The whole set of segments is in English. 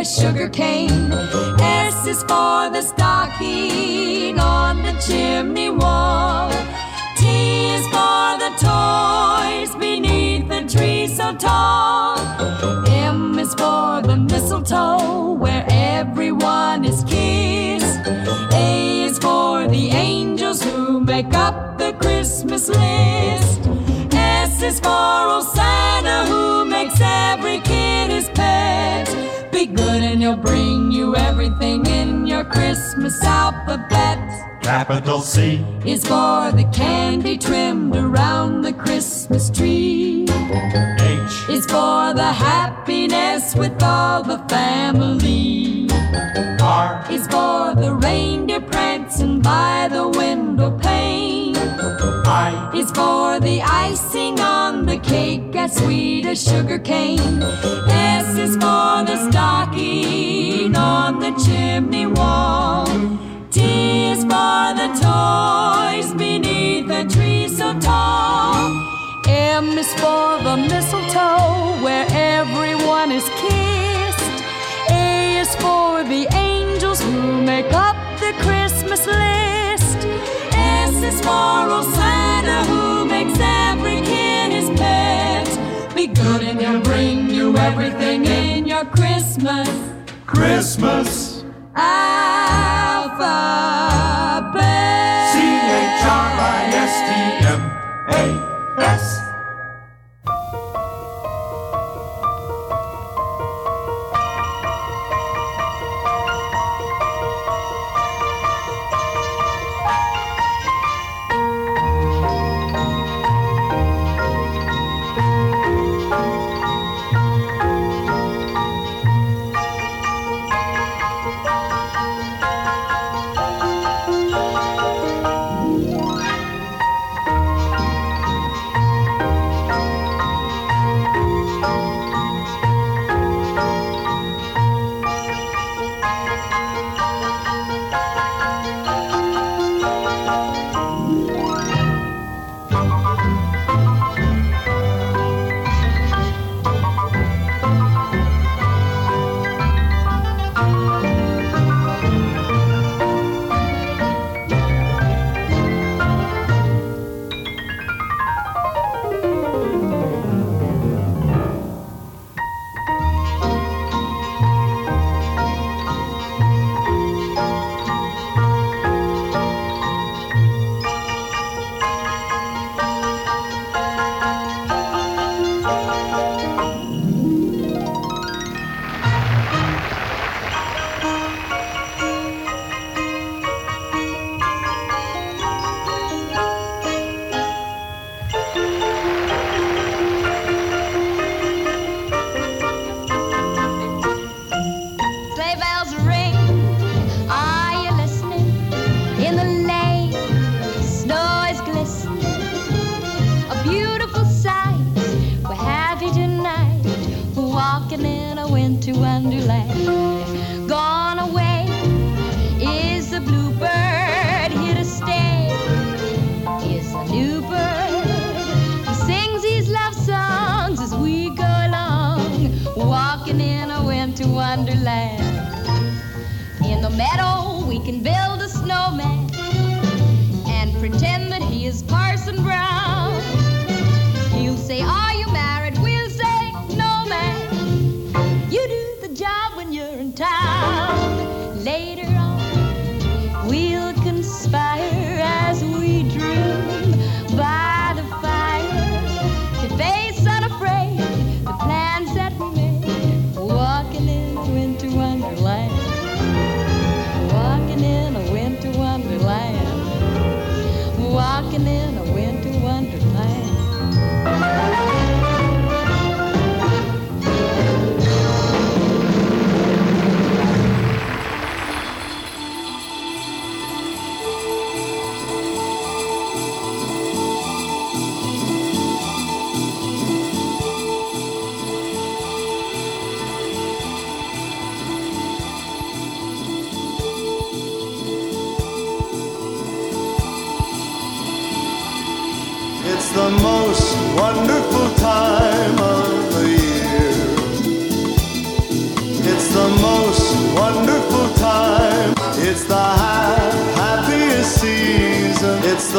As sugar cane. S is for the stocking on the chimney wall. T is for the toys beneath the tree so tall. M is for the mistletoe where everyone is kissed. A is for the angels who make up the Christmas list. S is for he'll bring you everything in your Christmas alphabet Capital C. is for the candy trimmed around the Christmas tree. H. Is for the happiness with all the family. R. Is for the reindeer prancing by the window pane. I. Is for the icing on the cake as sweet as sugar cane. S is for the stocking on the chimney wall. T is for the toys beneath the tree so tall. M is for the mistletoe where everyone is kissed. A is for the angels who make up the Christmas list. S is for old Santa who makes every kid his pet. Be good and he'll bring you everything in your Christmas Christmas. alphabet. C H R I S T M A S. winter wonderland. Gone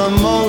the most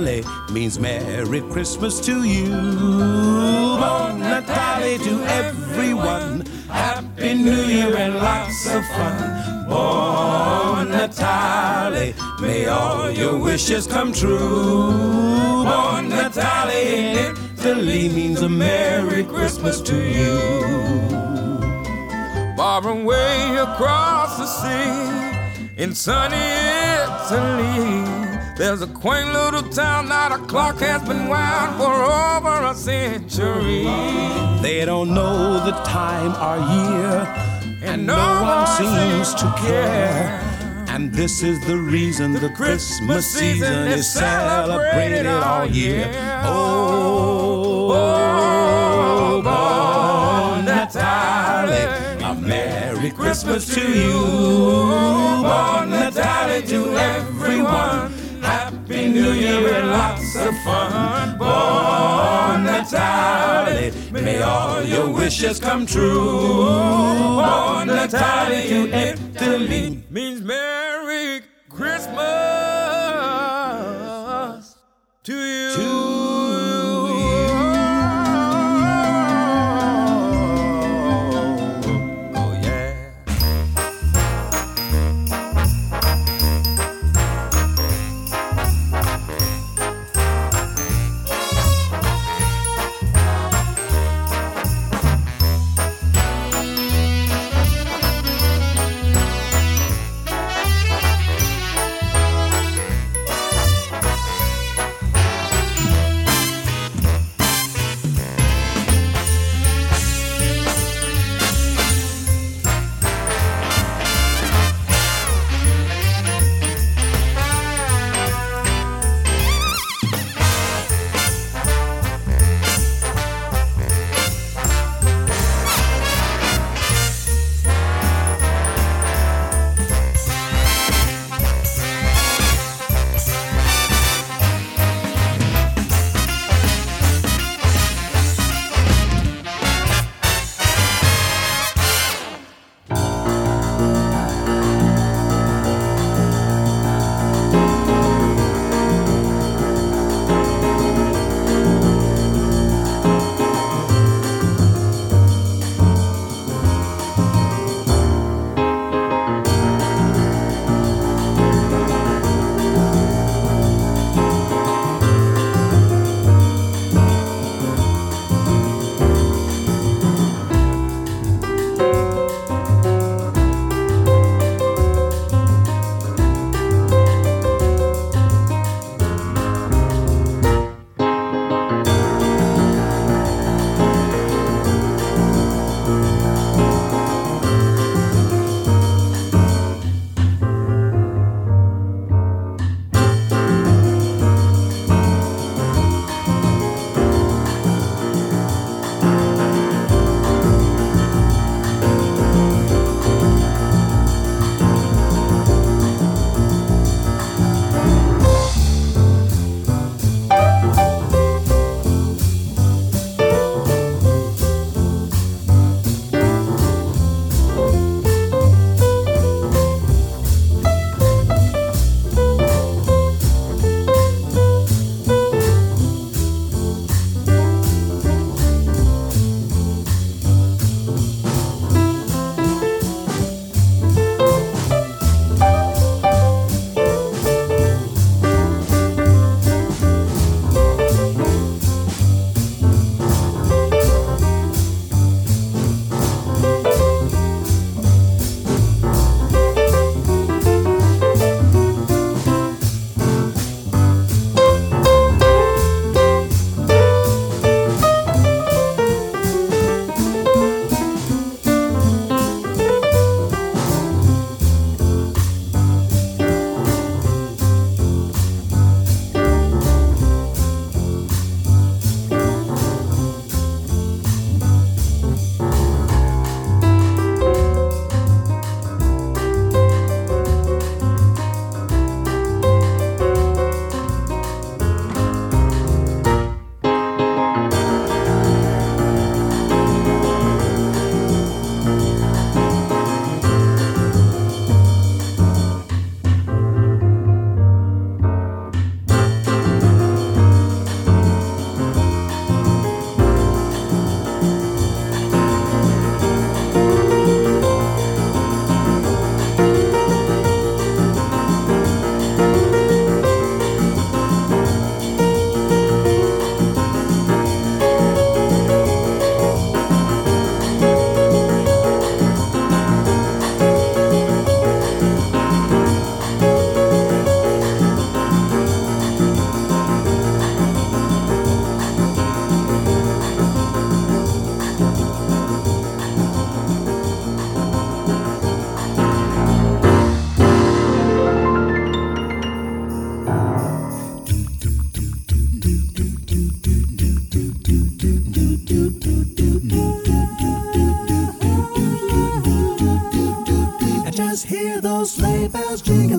Natale means Merry Christmas to you. Buon Natale to everyone. Happy New Year and lots of fun. Buon Natale, may all your wishes come true. Buon Natale in Italy means a Merry Christmas to you. far away across the sea in sunny Italy. There's a quaint little town that a clock has been wound for over a century. They don't know the time or year, and no one seems to care. And this is the reason the Christmas season is celebrated all year. Oh, oh, Buon Natale, a Merry Christmas to you. Buon Natale to everyone. New Year and lots of fun. Buon Natale, may all your wishes come true. Buon Natale to Italy. Bells jingling,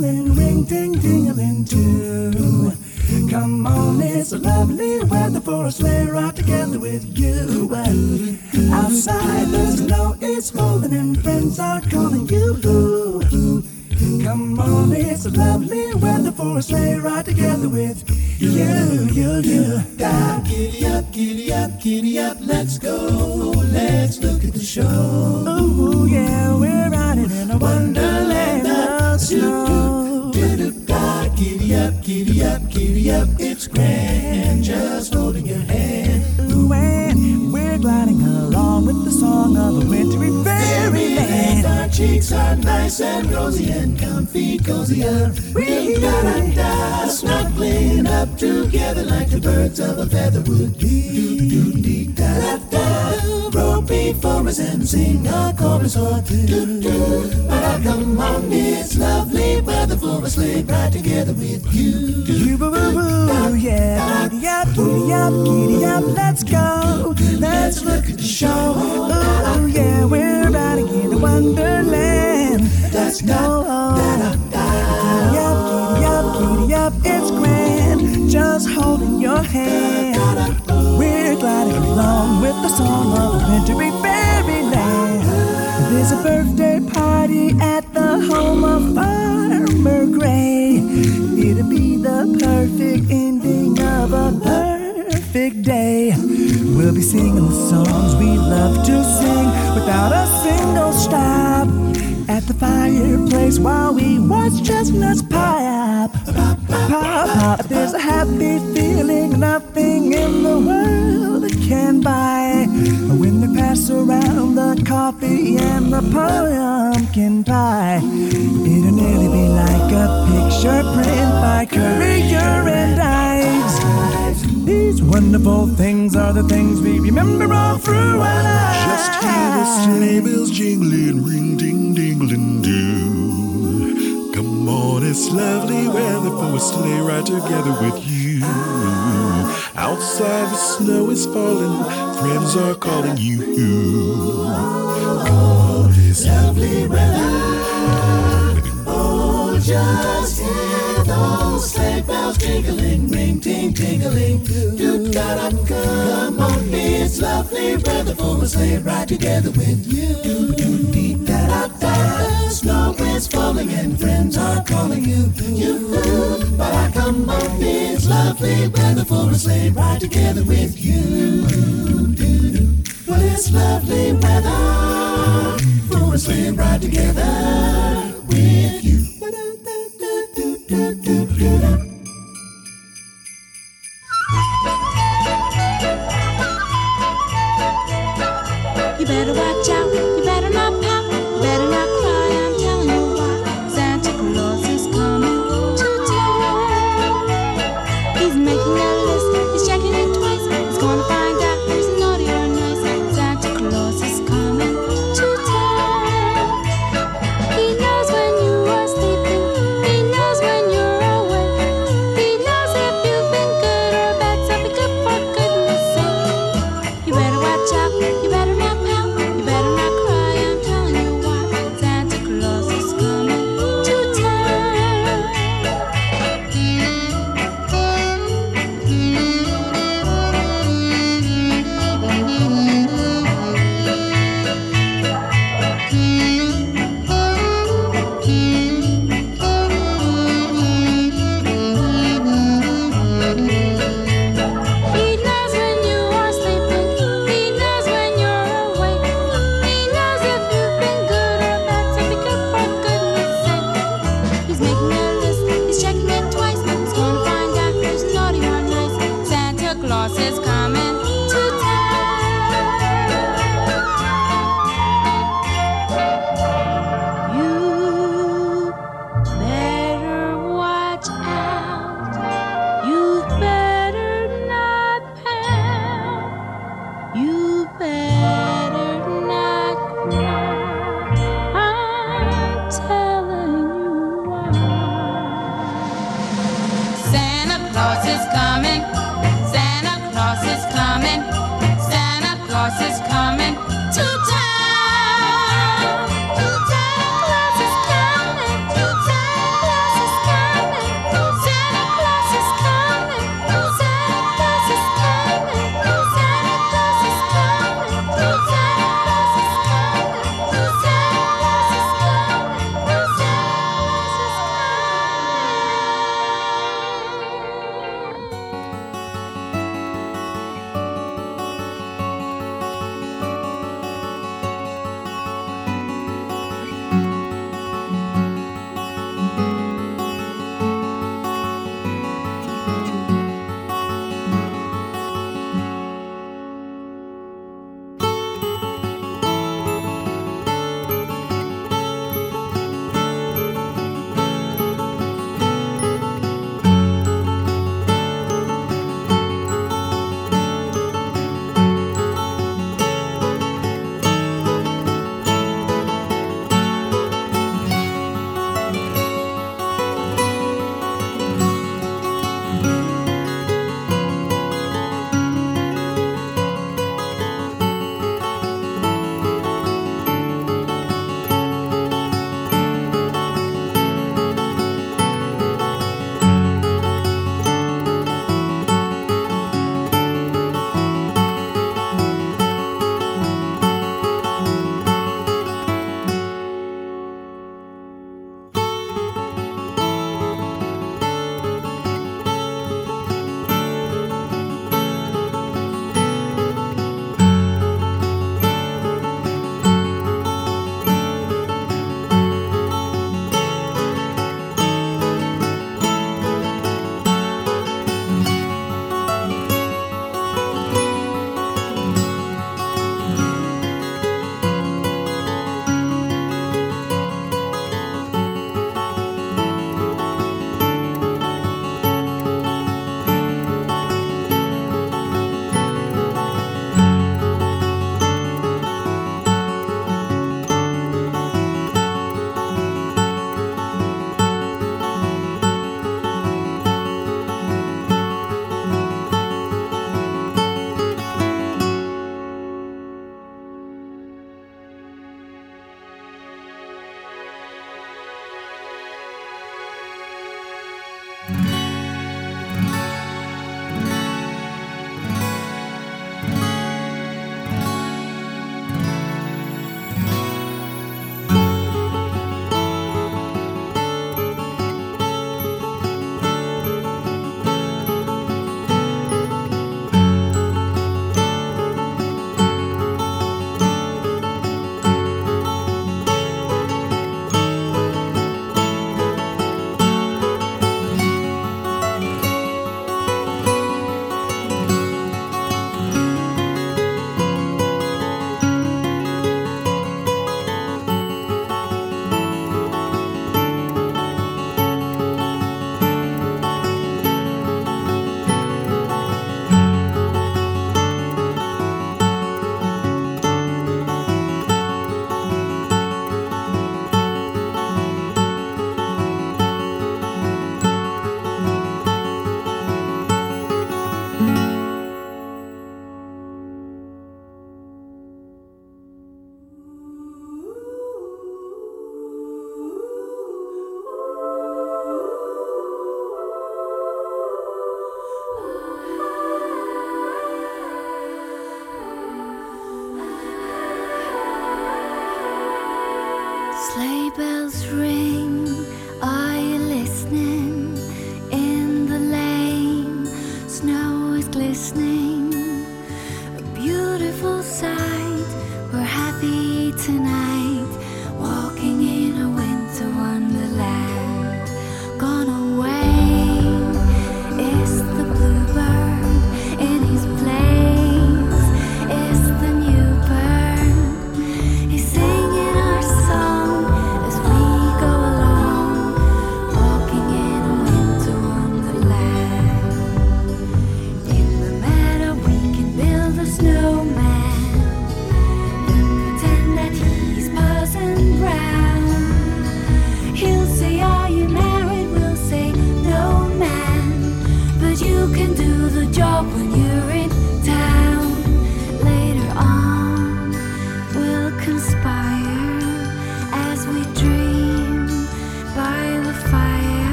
Do But I come on, it's lovely weather for a sleigh ride together with you. Boo boo boo, yeah. Giddy up, giddy up, giddy up, let's go. Let's look at the show. Oh yeah, we're riding in a wonderland. Let's go. Giddy up, giddy up, giddy up, it's grand. Just holding your hand. We're gliding along birthday party at the home of Farmer Gray. It'll be the perfect ending of a perfect day. We'll be singing the songs we love to sing without a single stop. At the fireplace while we watch chestnuts pop. Pop, pop. There's a happy feeling nothing in the world can buy. When they pass around the coffee and the pumpkin pie, it'll nearly be like a picture print by Currier and Ives. These wonderful things are the things we remember all through our lives. Just hear the sleigh bells jingling, ring ding dingling do. Come on, it's lovely weather for a sleigh ride together with you. Outside the snow is falling, friends are calling you. Come on, it's lovely weather. Oh, just hear those sleigh bells jingling, ring ting tingling. Do da da come on, it's lovely weather for a sleigh ride together with you. Do do dee da da da. Snow is falling and friends are calling you. You, but I come on, it's lovely weather for a sleigh ride together with you. Well, it's lovely weather for a sleigh ride together with you. You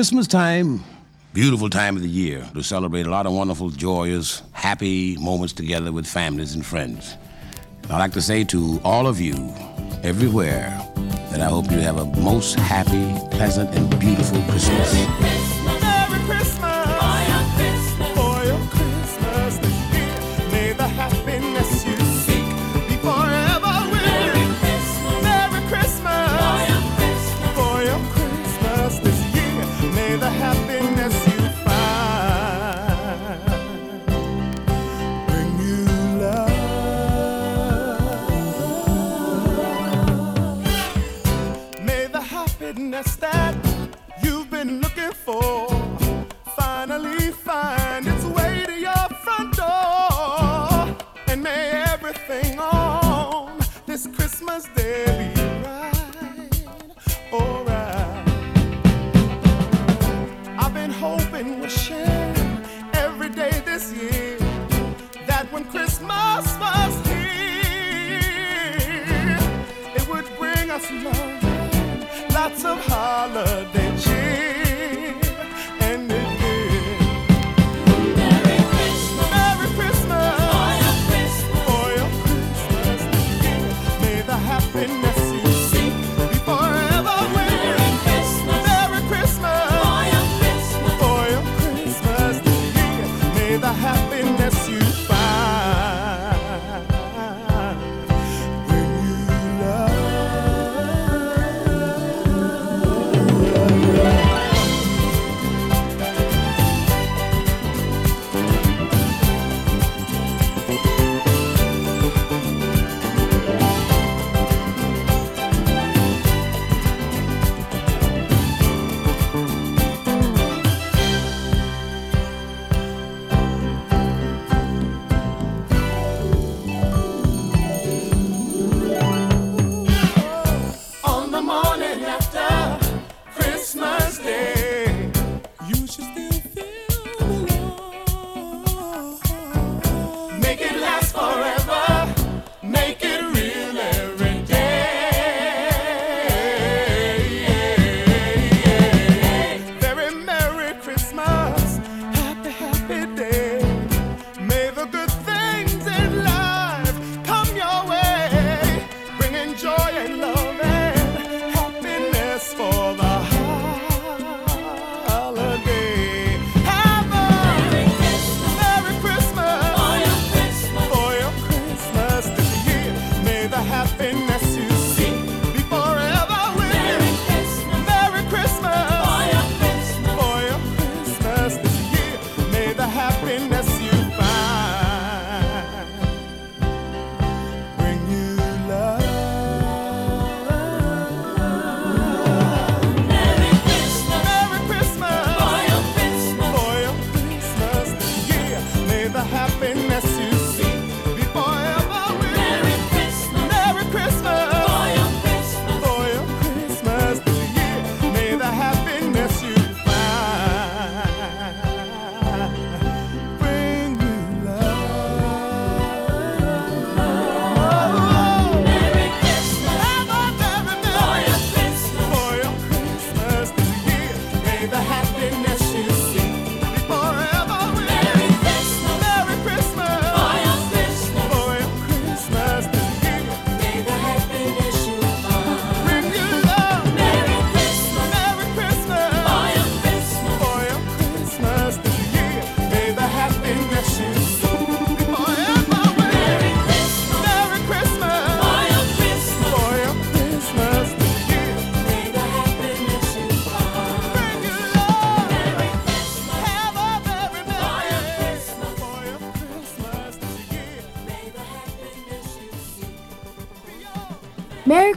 Christmas time, beautiful time of the year to celebrate a lot of wonderful, joyous, happy moments together with families and friends. And I'd like to say to all of you, everywhere, that I hope you have a most happy, pleasant, and beautiful Christmas.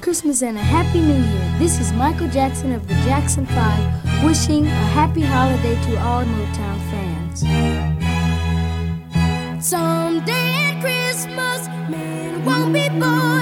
Christmas and a Happy New Year. This is Michael Jackson of the Jackson 5 wishing a happy holiday to all Motown fans. Someday at Christmas, man won't be born.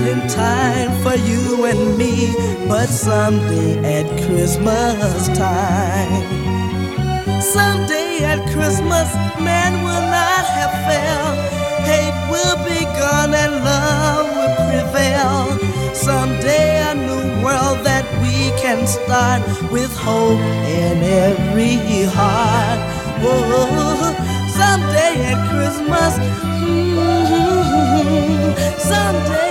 not in time for you and me, but someday at Christmas time. Someday at Christmas, man will not have failed. Hate will be gone and love will prevail. Someday a new world that we can start with hope in every heart. Whoa, someday at Christmas. Mm-hmm, someday.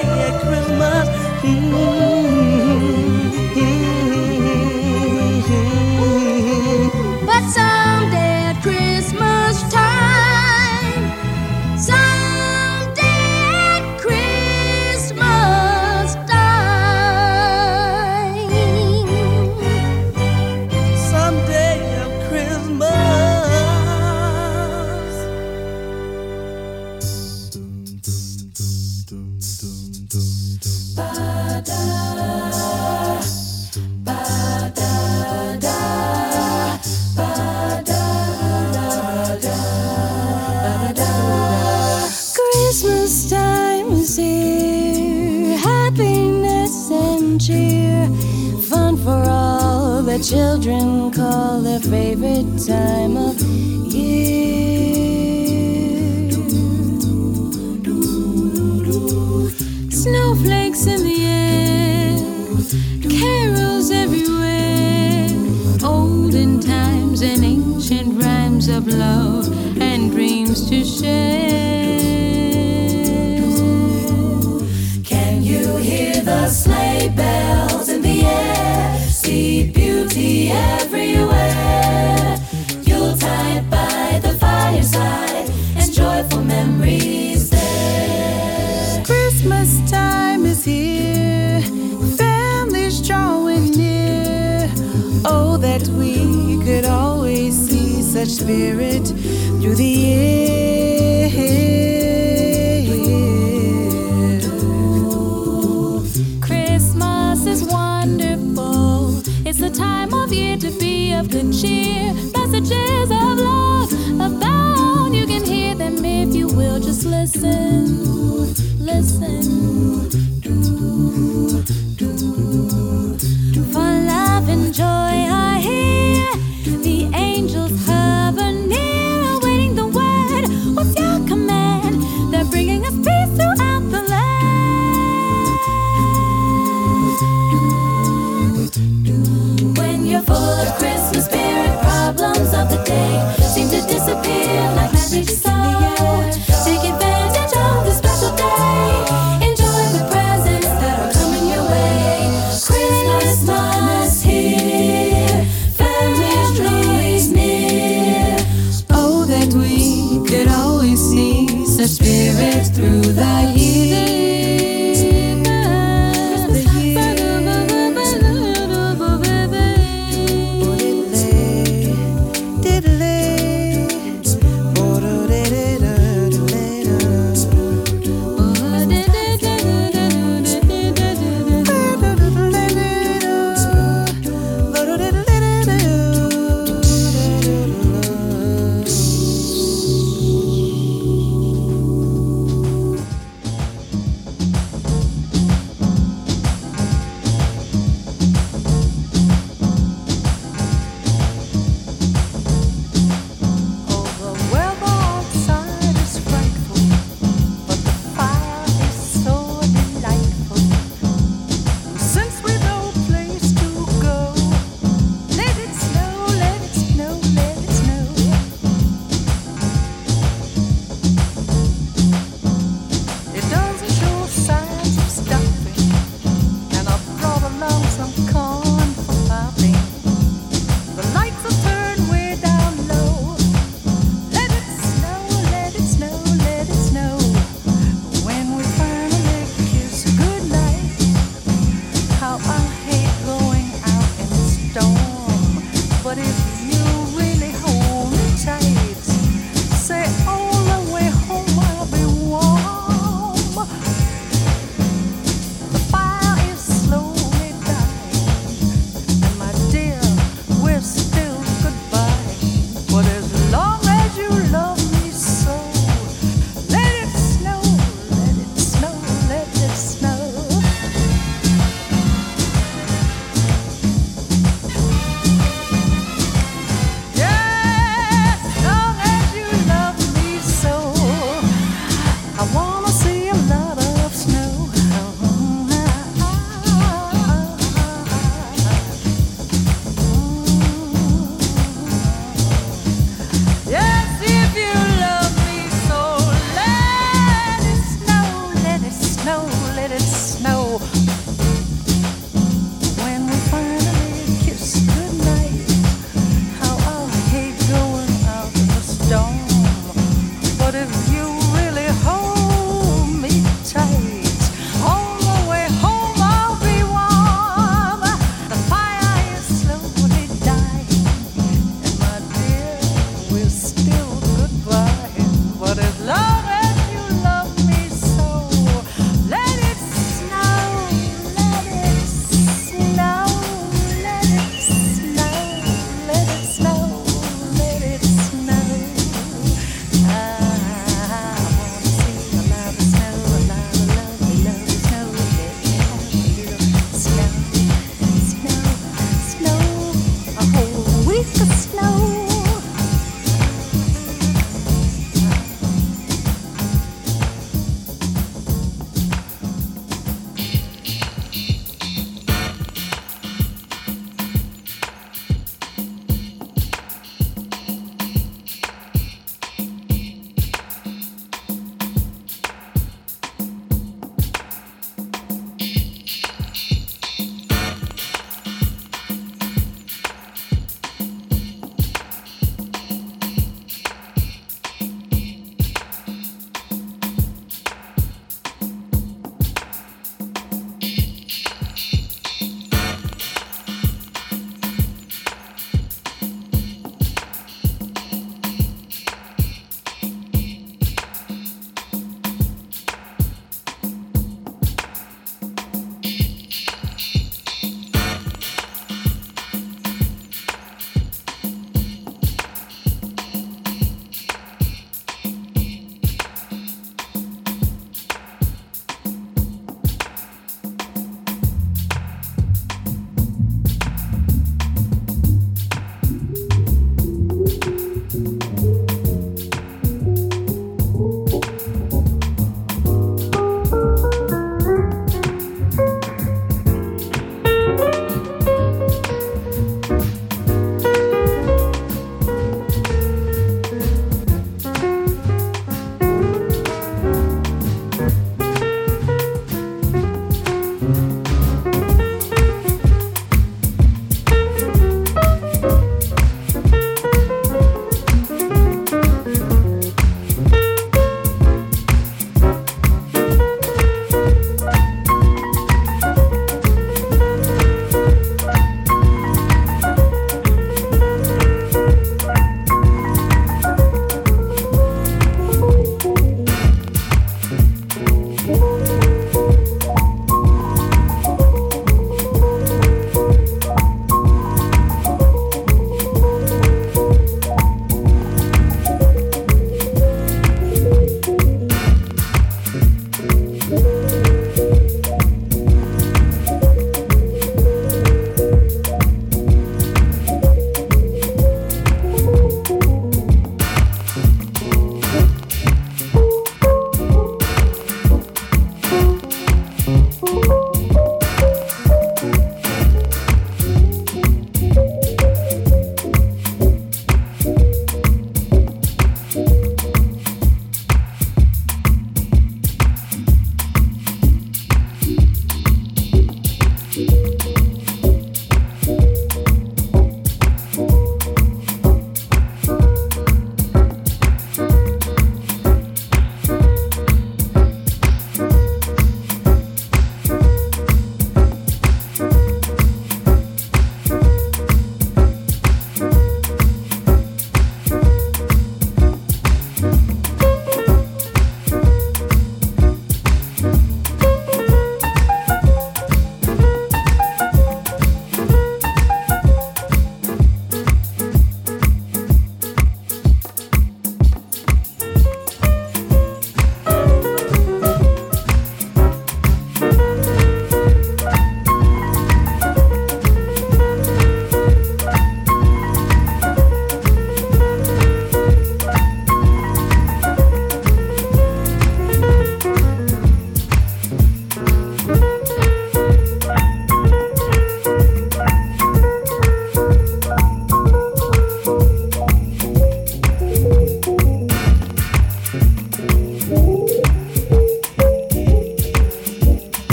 feel like magic slow.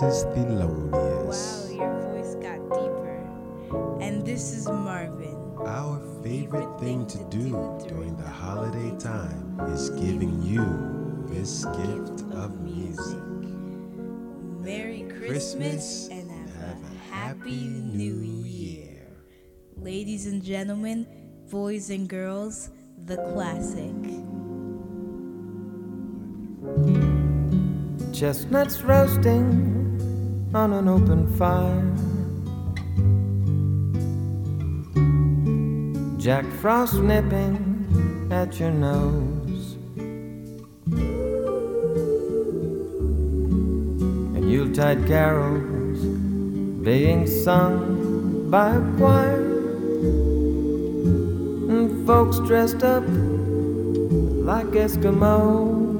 This is Thelonious. Wow, your voice got deeper. And this is Marvin. Our favorite thing to do during the holiday time is giving you this gift of music. Merry Christmas Christmas, and have, a happy new year. Ladies and gentlemen, boys and girls, the classic. Chestnuts roasting on an open fire. Jack Frost nipping at your nose. And Yuletide carols being sung by a choir, and folks dressed up like Eskimos.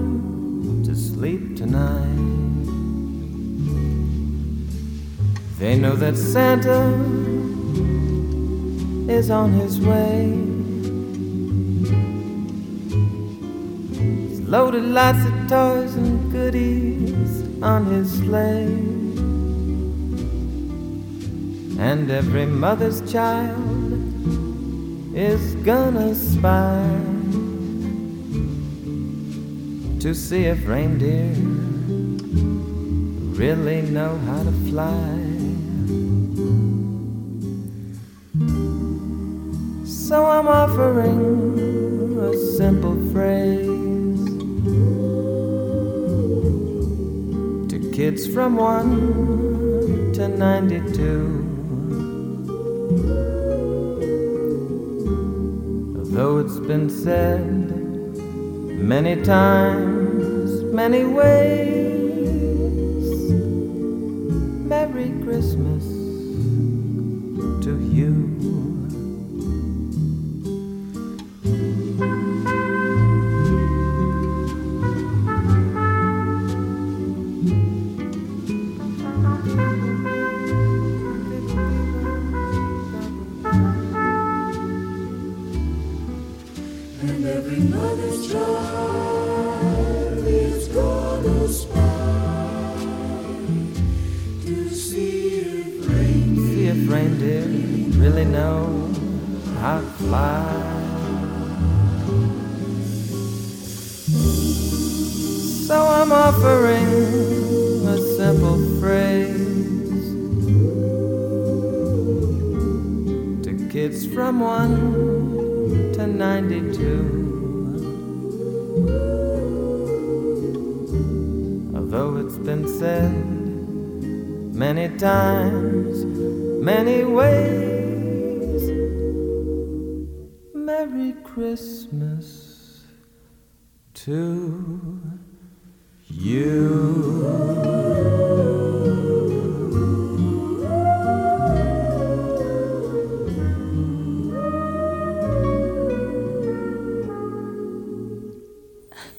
sleep tonight. They know that Santa is on his way. He's loaded lots of toys and goodies on his sleigh. And every mother's child is gonna spy to see if reindeer really know how to fly. So I'm offering a simple phrase to kids from 1 to 92. Though it's been said many times, many ways, Merry Christmas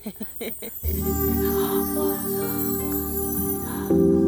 와.